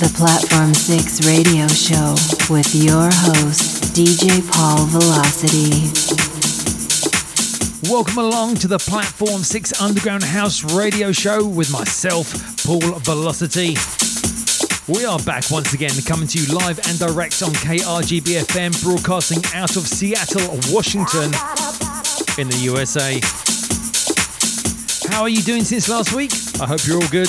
The Platform 6 radio show with your host, DJ Paul Velocity. Welcome along to the Platform 6 Underground House radio show with myself, Paul Velocity. We are back once again, coming to you live and direct on KRGB FM, broadcasting out of Seattle, Washington, in the USA. How are you doing since last week? I hope you're all good.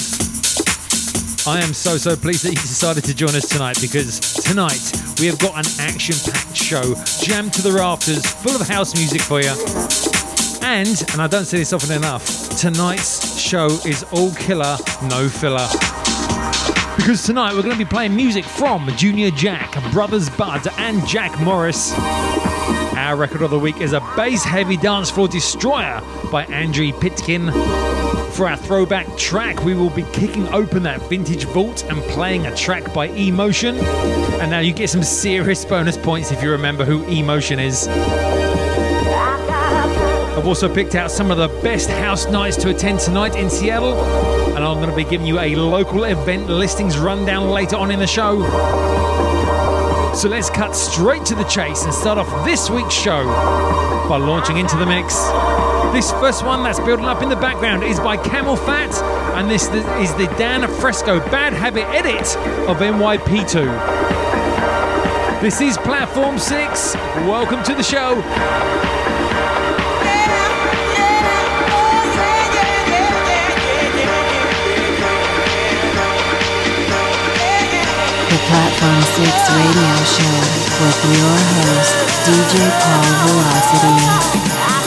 I am so, so pleased that you decided to join us tonight because tonight we have got an action packed show jammed to the rafters, full of house music for you. And, and I don't say this often enough, tonight's show is all killer, no filler. Because tonight we're going to be playing music from Junior Jack, Brothers Bud, and Jack Morris. Our record of the week is a bass heavy dance floor destroyer by Andrew Pitkin. For our throwback track, we will be kicking open that vintage vault and playing a track by E-Motion. And now you get some serious bonus points if you remember who E-Motion is. I've also picked out some of the best house nights to attend tonight in Seattle, and I'm going to be giving you a local event listings rundown later on in the show. So let's cut straight to the chase and start off this week's show by launching into the mix. This first one that's building up in the background is by CamelPhat, and this is the Dan Fresco Bad Habit edit of NYP2. This is Platform 6. Welcome to the show. The Platform 6 radio show with your host, DJ Paul Velocity.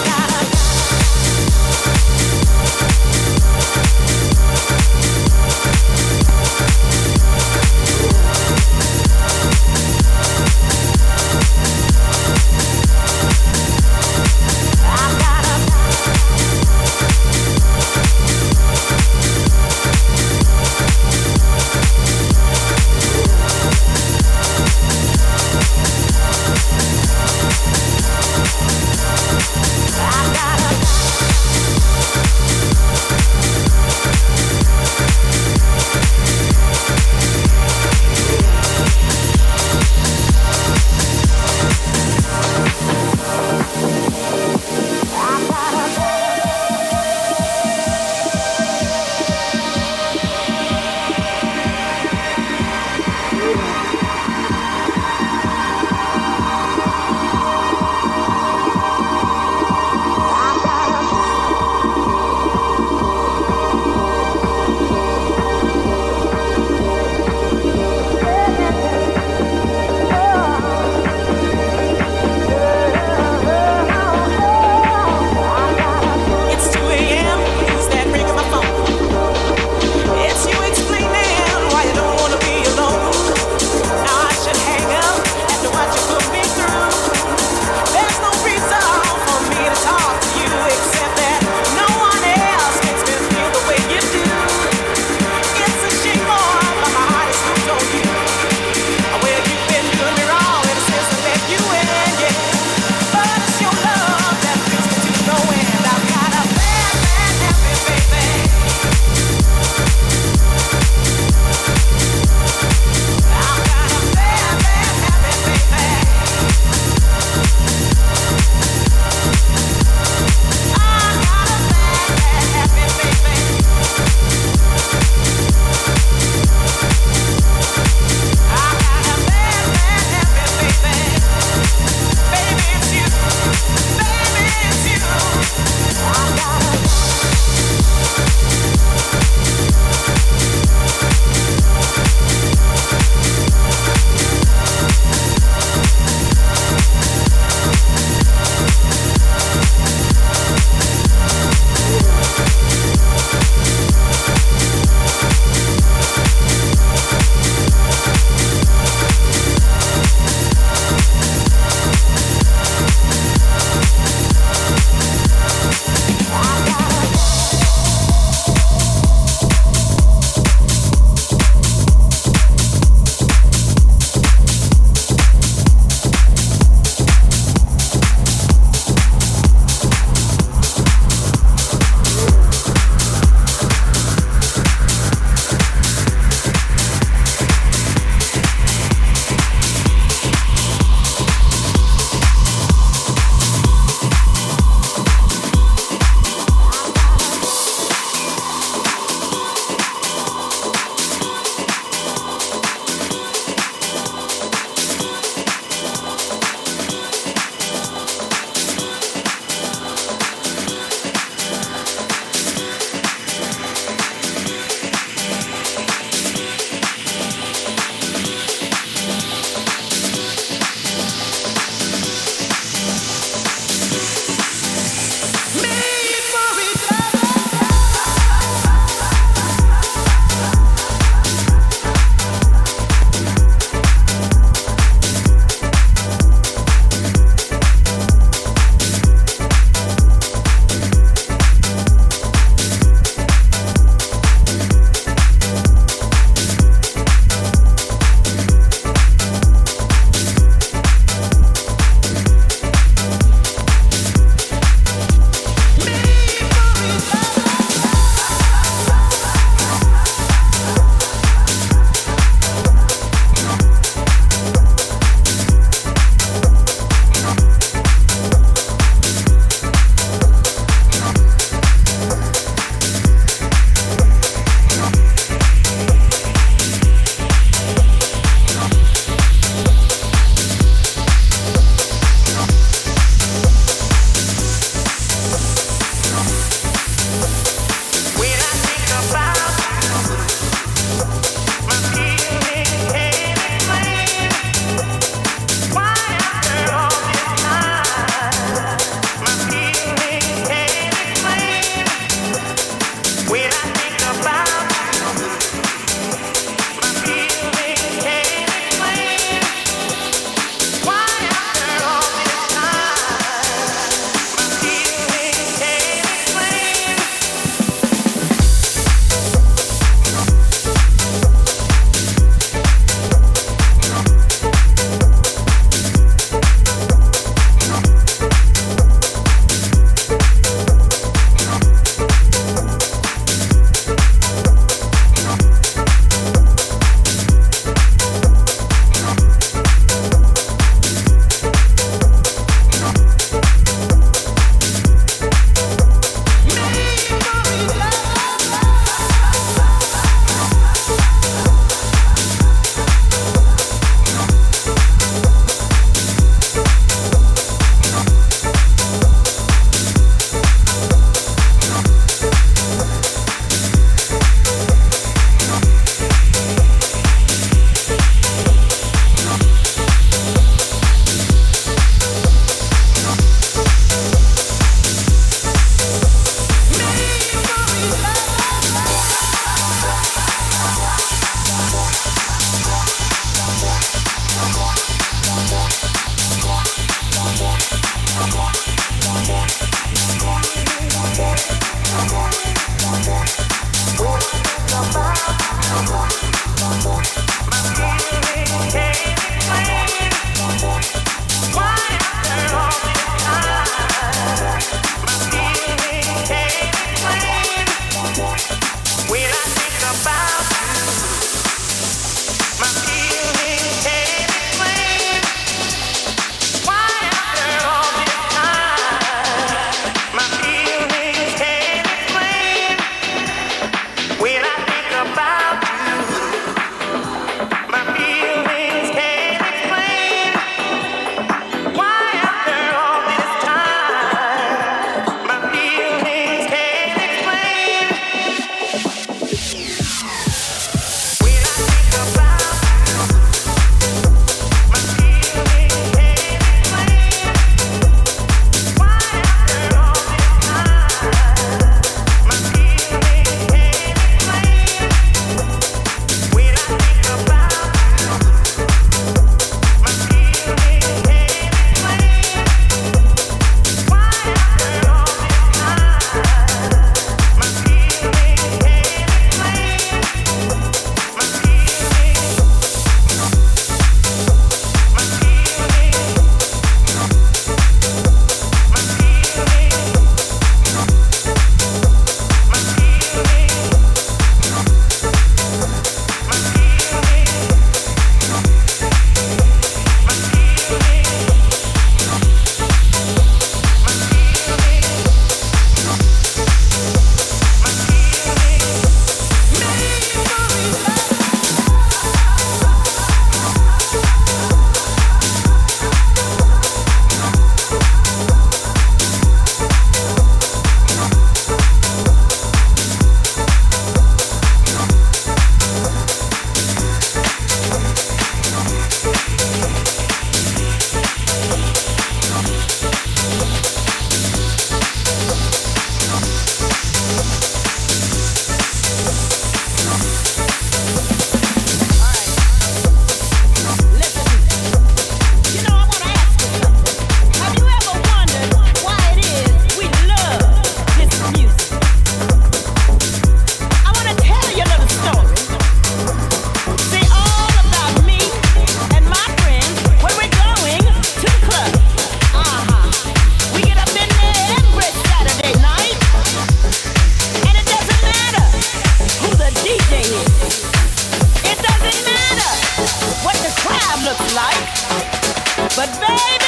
But baby.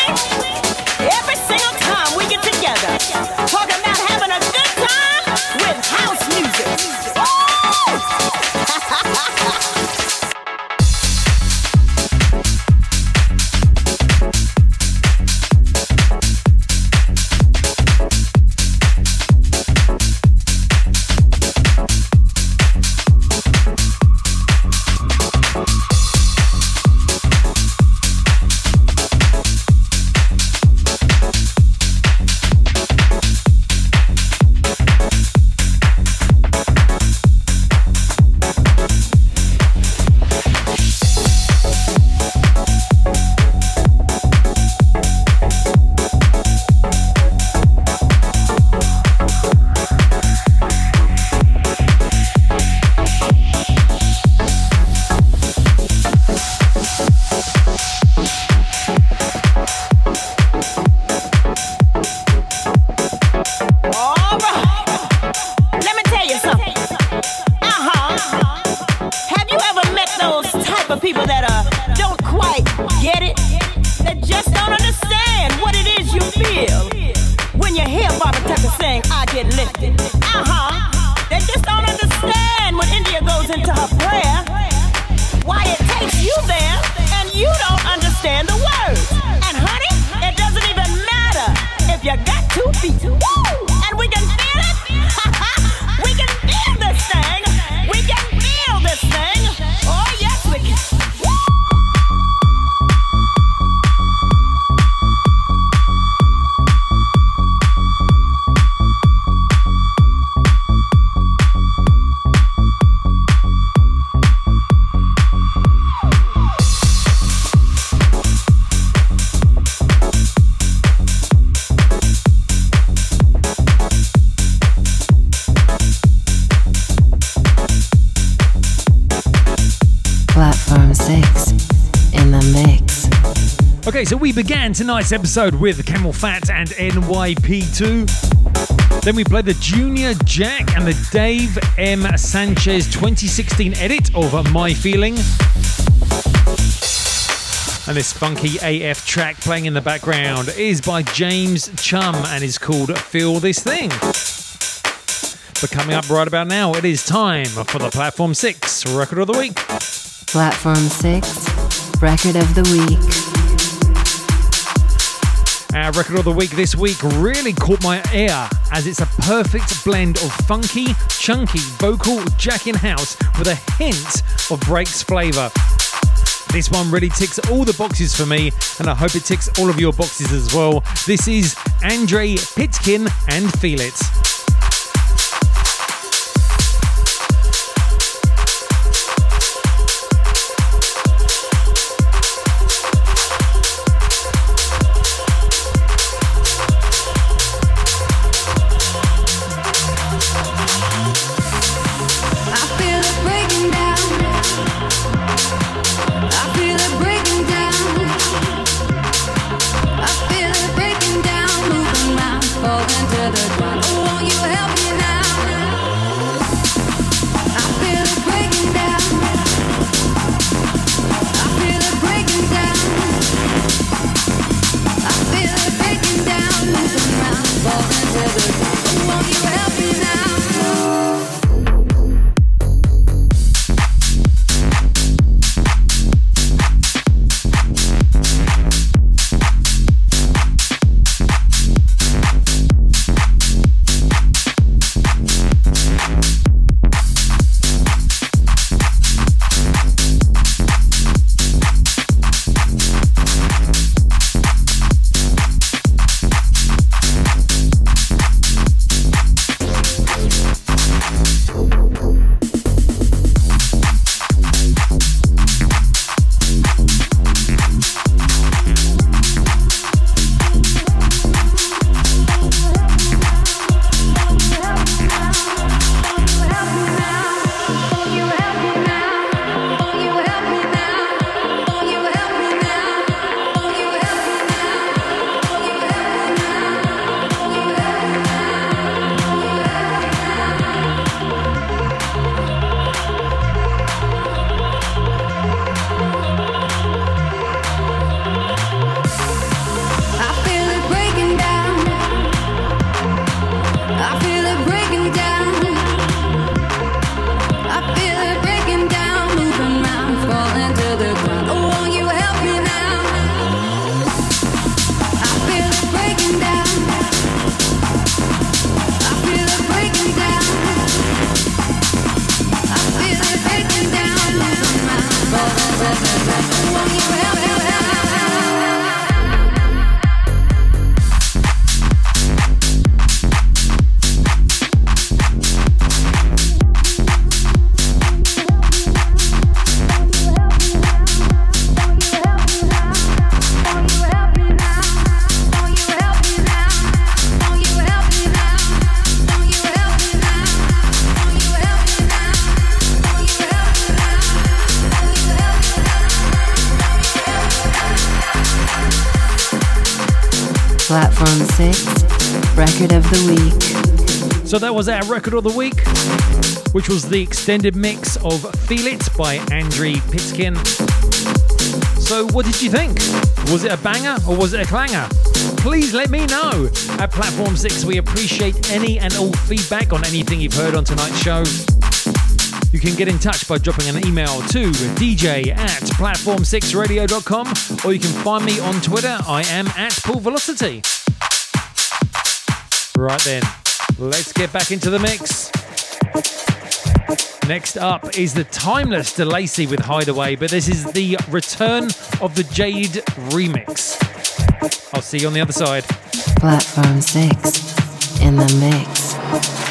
So we began tonight's episode with CamelPhat and NYP2. Then we played the Junior Jack and the Dave M. Sanchez 2016 edit of My Feeling. And this funky AF track playing in the background is by James Chum and is called Feel This Thing. But coming up right about now, it is time for the Platform 6 Record of the Week. Platform 6 Record of the Week. Our record of the week this week really caught my ear as it's a perfect blend of funky, chunky vocal jackin house with a hint of breaks flavour. This one really ticks all the boxes for me, and I hope it ticks all of your boxes as well. This is Andrey Pitkin and Feel It. So that was our Record of the Week, which was the extended mix of Feel It by Andrey Pitkin. So, what did you think? Was it a banger or was it a clanger? Please let me know. At Platform 6, we appreciate any and all feedback on anything you've heard on tonight's show. You can get in touch by dropping an email to dj at platform6radio.com or you can find me on Twitter. I am at Paul Velocity. Right then, let's get back into the mix. Next up is the timeless De'Lacy with Hideaway, but this is the return of the Jade remix. I'll see you on the other side. Platform 6 in the mix.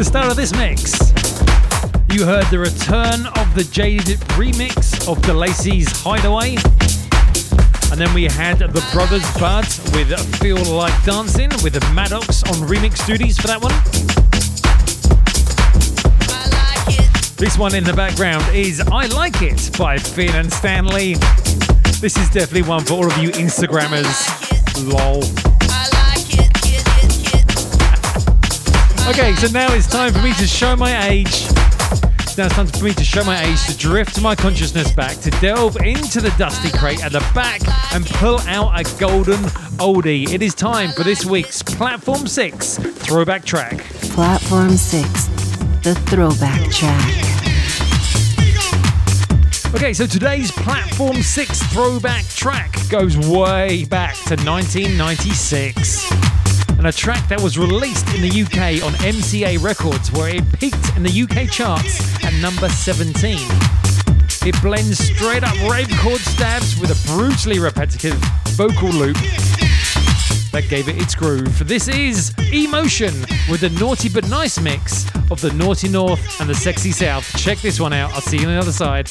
The start of this mix, you heard the return of the Jaded remix of De'Lacy's Hideaway. And then we had the Brothers Bud with Feel Like Dancing with Madox on remix duties for that one. This one in the background is I Like It by Fin and Stanley. This is definitely one for all of you Instagrammers. Lol. Okay, so now it's time for me to show my age. Now it's time for me to show my age, to drift my consciousness back, to delve into the dusty crate at the back and pull out a golden oldie. It is time for this week's Platform 6 throwback track. Platform 6, the throwback track. Okay, so today's Platform 6 throwback track goes way back to 1996. And a track that was released in the UK on MCA Records, where it peaked in the UK charts at number 17. It blends straight up rave chord stabs with a brutally repetitive vocal loop. that gave it its groove. This is E-Motion with the Naughty But Nice mix of the Naughty North and the Sexy South. Check this one out. I'll see you on the other side.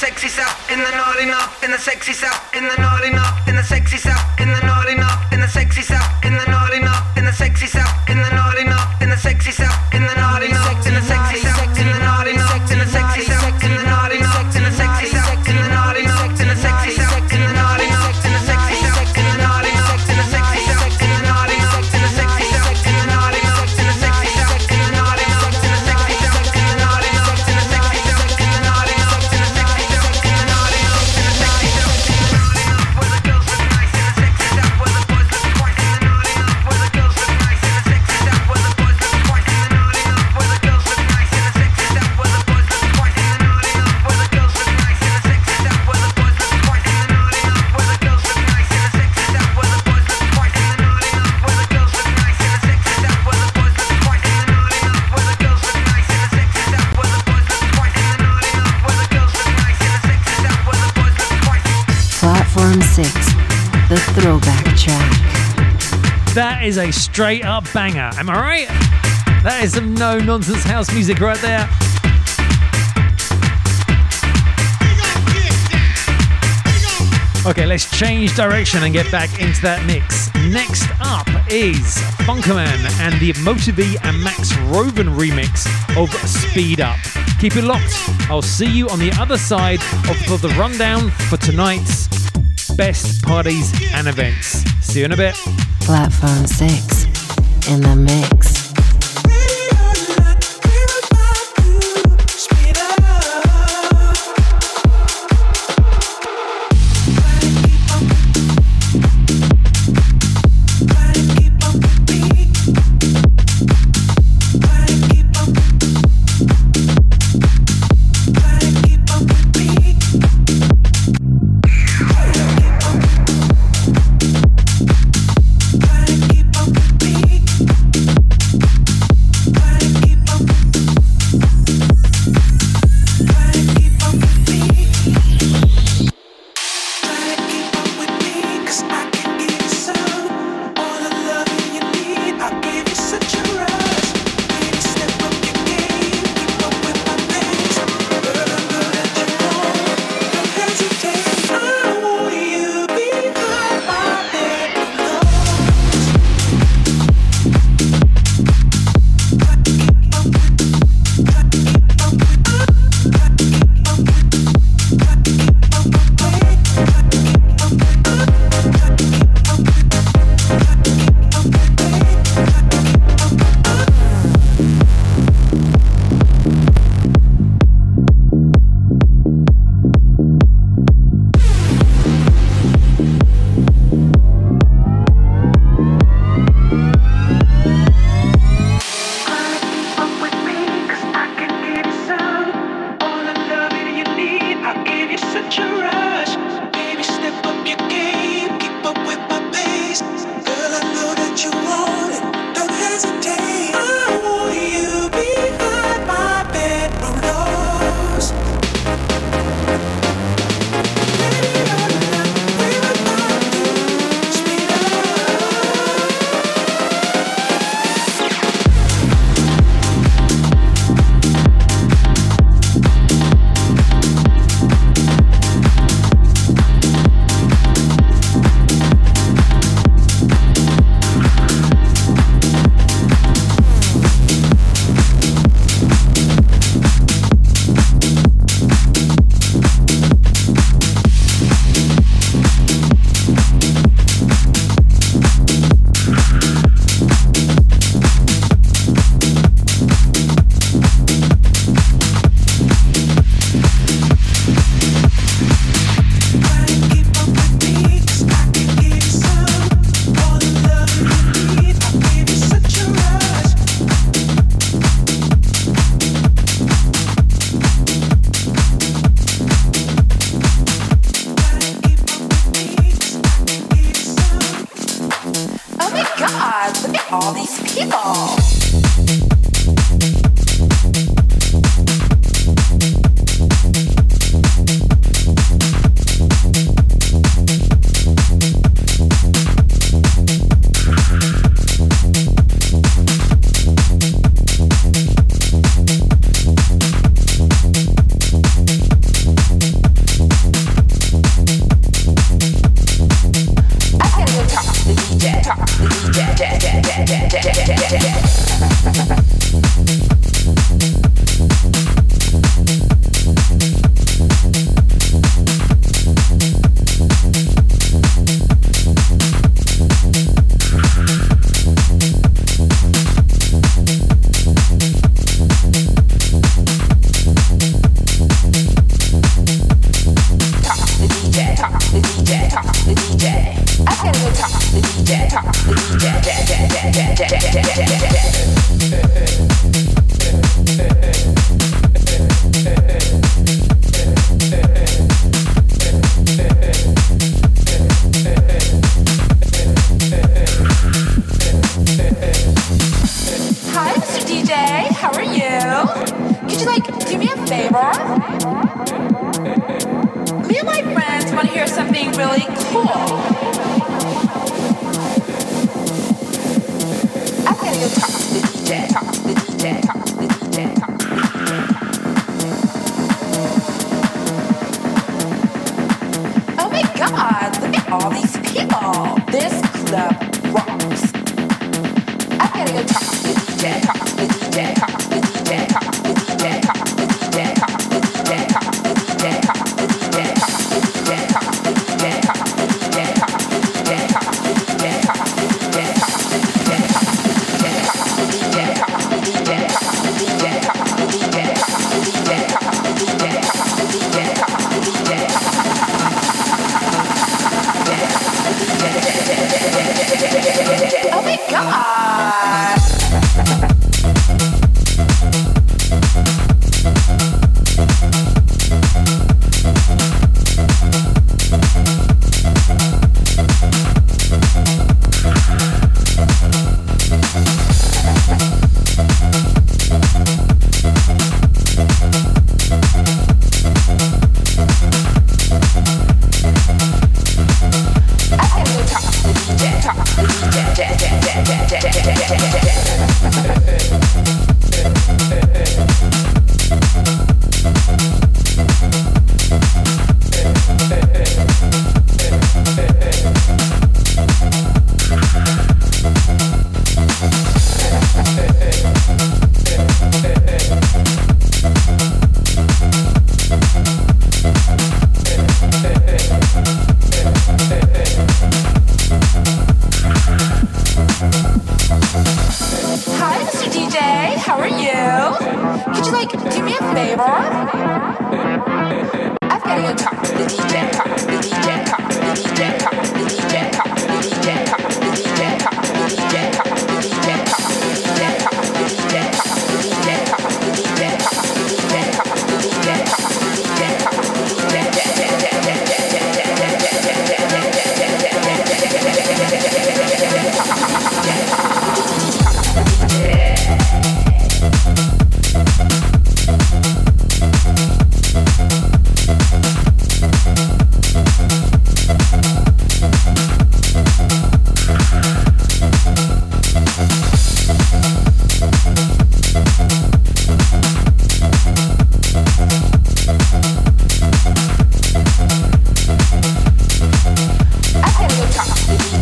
Is straight up banger. Am I right? That is some no nonsense house music right there. Okay, let's change direction and get back into that mix. Next up is Funkerman and the Motivee and Max Roven remix of Speed Up. Keep it locked. I'll see you on the other side of the rundown for tonight's best parties and events. See you in a bit. Platform 6 in the mix.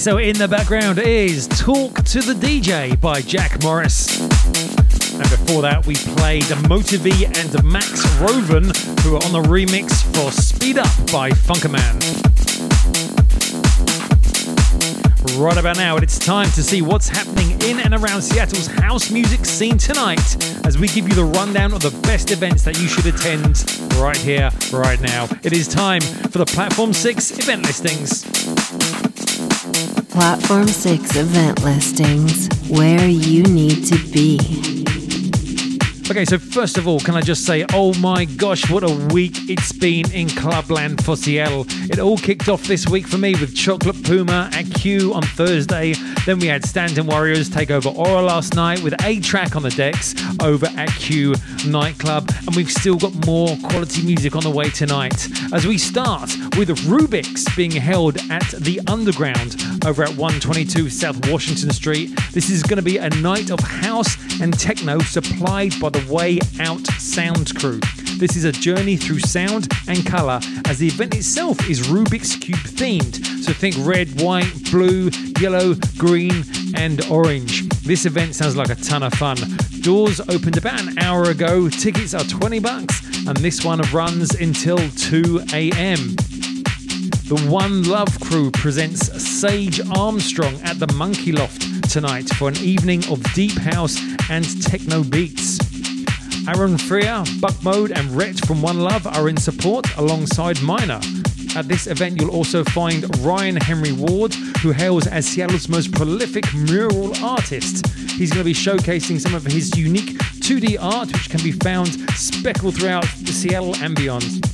so in the background is Talk to the DJ by Jack Morris. And before that, we played Motivee and Max Roven, who are on the remix for Speed Up by Funkerman. Right about now, it's time to see what's happening in and around Seattle's house music scene tonight as we give you the rundown of the best events that you should attend right here, right now. It is time for the Platform 6 event listings. Platform 6 event listings, where you need to be. Okay, so first of all, can I just say, oh my gosh, what a week it's been in Clubland for Seattle. It all kicked off this week for me with Chocolate Puma at Q on Thursday. Then we had Stanton Warriors take over Aura last night with A-Trak on the decks over at Q Nightclub. And we've still got more quality music on the way tonight. As we start with Rubik's being held at the Underground over at 122 South Washington Street. This is going to be a night of house and techno supplied by the Way Out Sound Crew. This is a journey through sound and colour as the event itself is Rubik's Cube themed. So think red, white, blue, yellow, green, and orange. This event sounds like a ton of fun. Doors opened about an hour ago, tickets are 20 bucks, and this one runs until 2 a.m. The One Love crew presents Sage Armstrong at the Monkey Loft tonight for an evening of deep house and techno beats. Aaron Freer, Buck Mode, and Rhett from One Love are in support alongside Minor. At this event, you'll also find Ryan Henry Ward, who hails as Seattle's most prolific mural artist. He's going to be showcasing some of his unique 2D art, which can be found speckled throughout Seattle and beyond.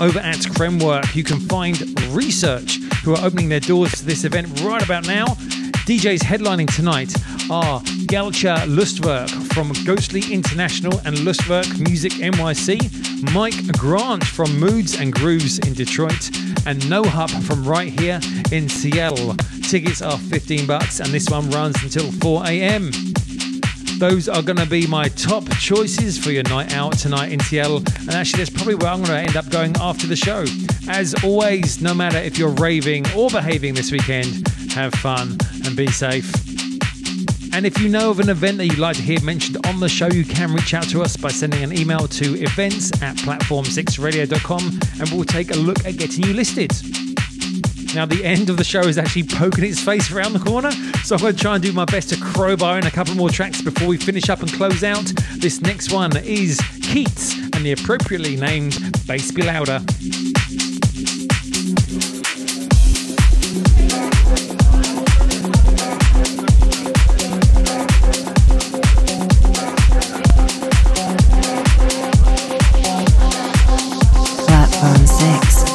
Over at Kremwerk, you can find Research, who are opening their doors to this event right about now. DJs headlining tonight are Galcher Lustwerk from Ghostly International and Lustwerk Music NYC, Mike Grant from Moods and Grooves in Detroit, and No Hup from right here in Seattle. Tickets are 15 bucks and this one runs until 4 a.m. Those are going to be my top choices for your night out tonight in Seattle. And actually, that's probably where I'm going to end up going after the show. As always, no matter if you're raving or behaving this weekend, have fun and be safe. And if you know of an event that you'd like to hear mentioned on the show, you can reach out to us by sending an email to events at platform6radio.com and we'll take a look at getting you listed. Now, the end of the show is actually poking its face around the corner, so I'm going to try and do my best to crowbar in a couple more tracks before we finish up and close out. This next one is Keitz and the appropriately named Bass Be Louder. Platform 6.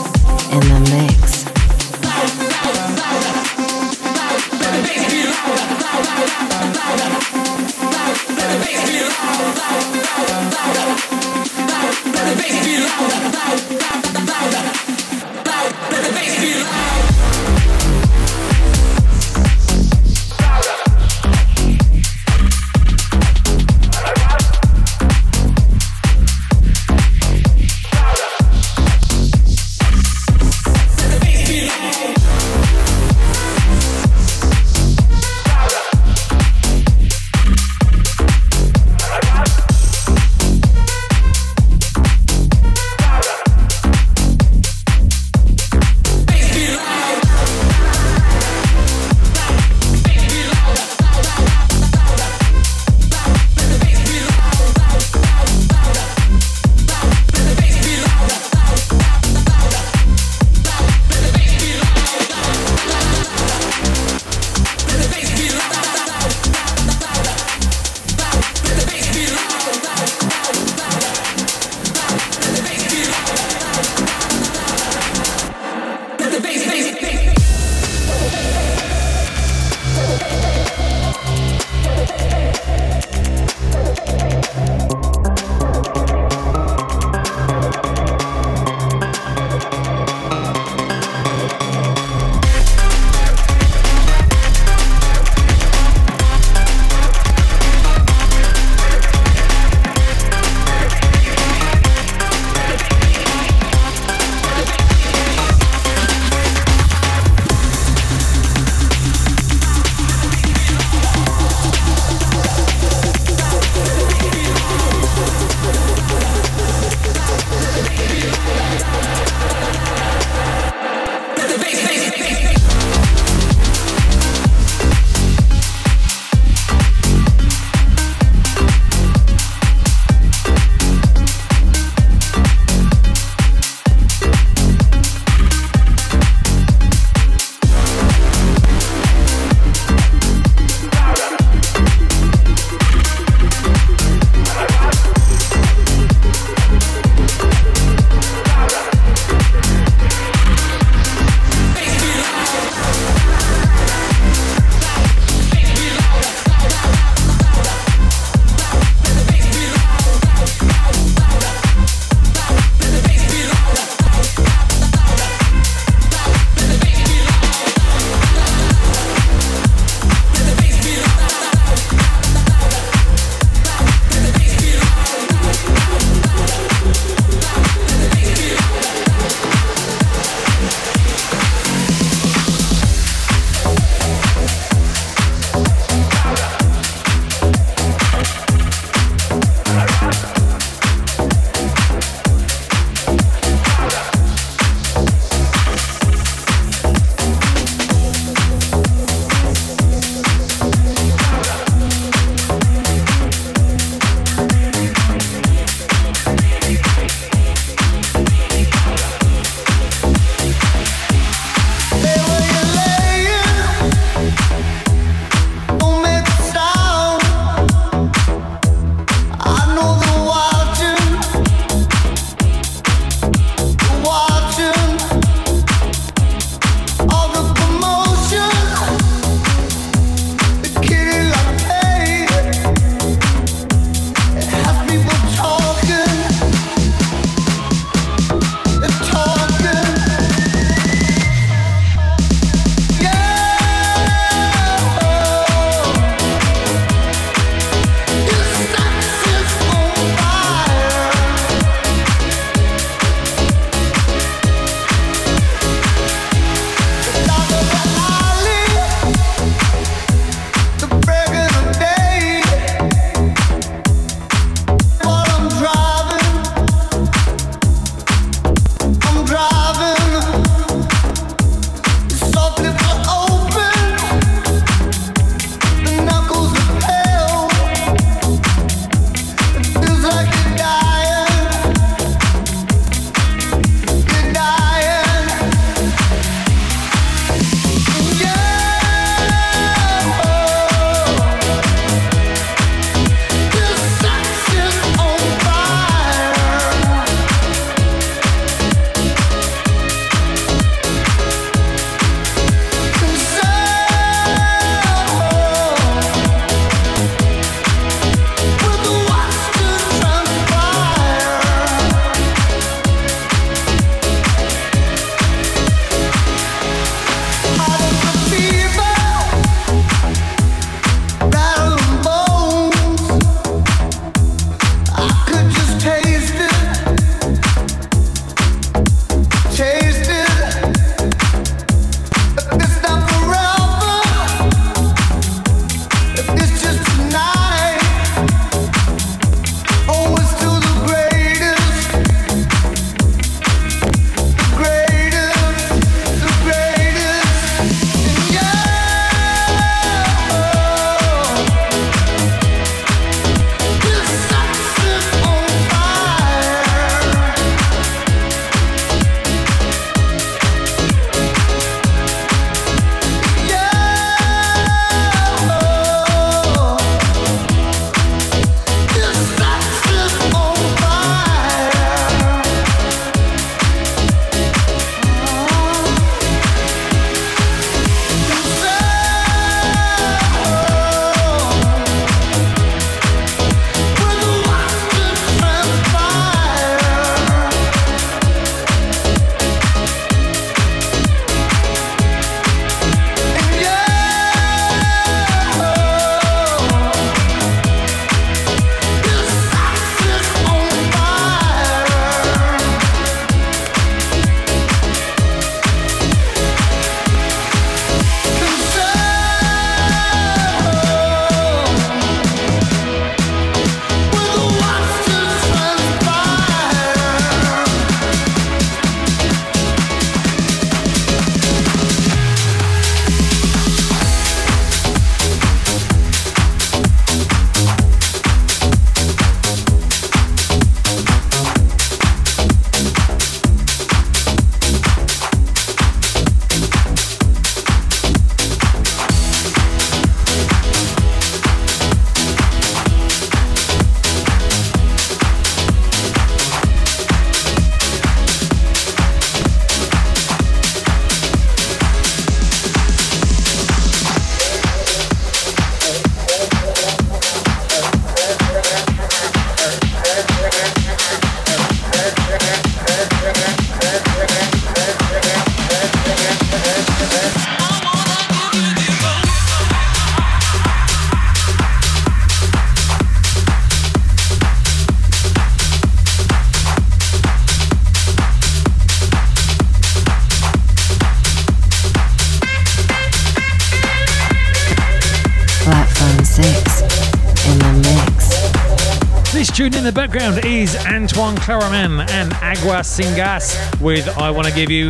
Antoine Clamaran and Agua Sin Gas with I Wanna Give You.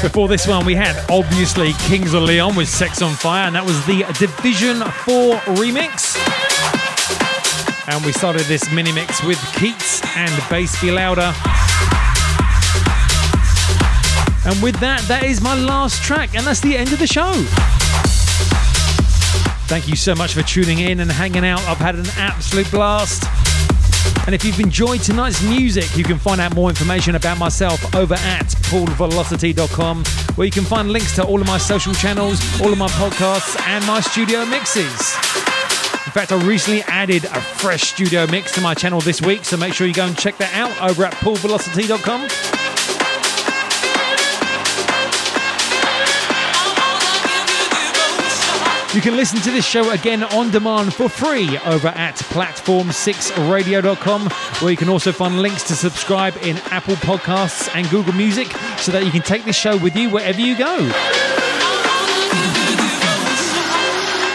Before this one, we had obviously Kings of Leon with Sex on Fire, and that was the Division 4 remix. And we started this mini mix with Keitz and Bass Be Louder. And with that, that is my last track, and that's the end of the show. Thank you so much for tuning in and hanging out. I've had an absolute blast. And if you've enjoyed tonight's music, you can find out more information about myself over at paulvelocity.com, where you can find links to all of my social channels, all of my podcasts, and my studio mixes. In fact, I recently added a fresh studio mix to my channel this week, so make sure you go and check that out over at paulvelocity.com. You can listen to this show again on demand for free over at platform6radio.com, where you can also find links to subscribe in Apple Podcasts and Google Music so that you can take this show with you wherever you go.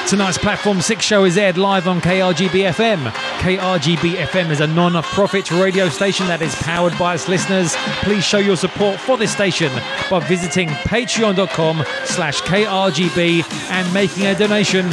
Tonight's Platform 6 show is aired live on KRGB FM. KRGB FM is a non profit radio station that is powered by its listeners. Please show your support for this station by visiting patreon.com slash KRGB and making a donation.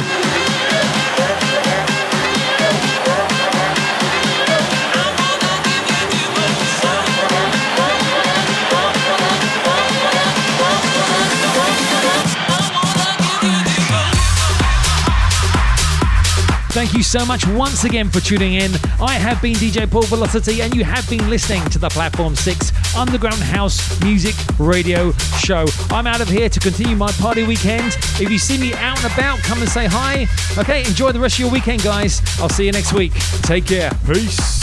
Thank you so much once again for tuning in. I have been DJ Paul Velocity, and you have been listening to the Platform 6 Underground House Music Radio Show. I'm out of here to continue my party weekend. If you see me out and about, come and say hi. Okay, enjoy the rest of your weekend, guys. I'll see you next week. Take care. Peace.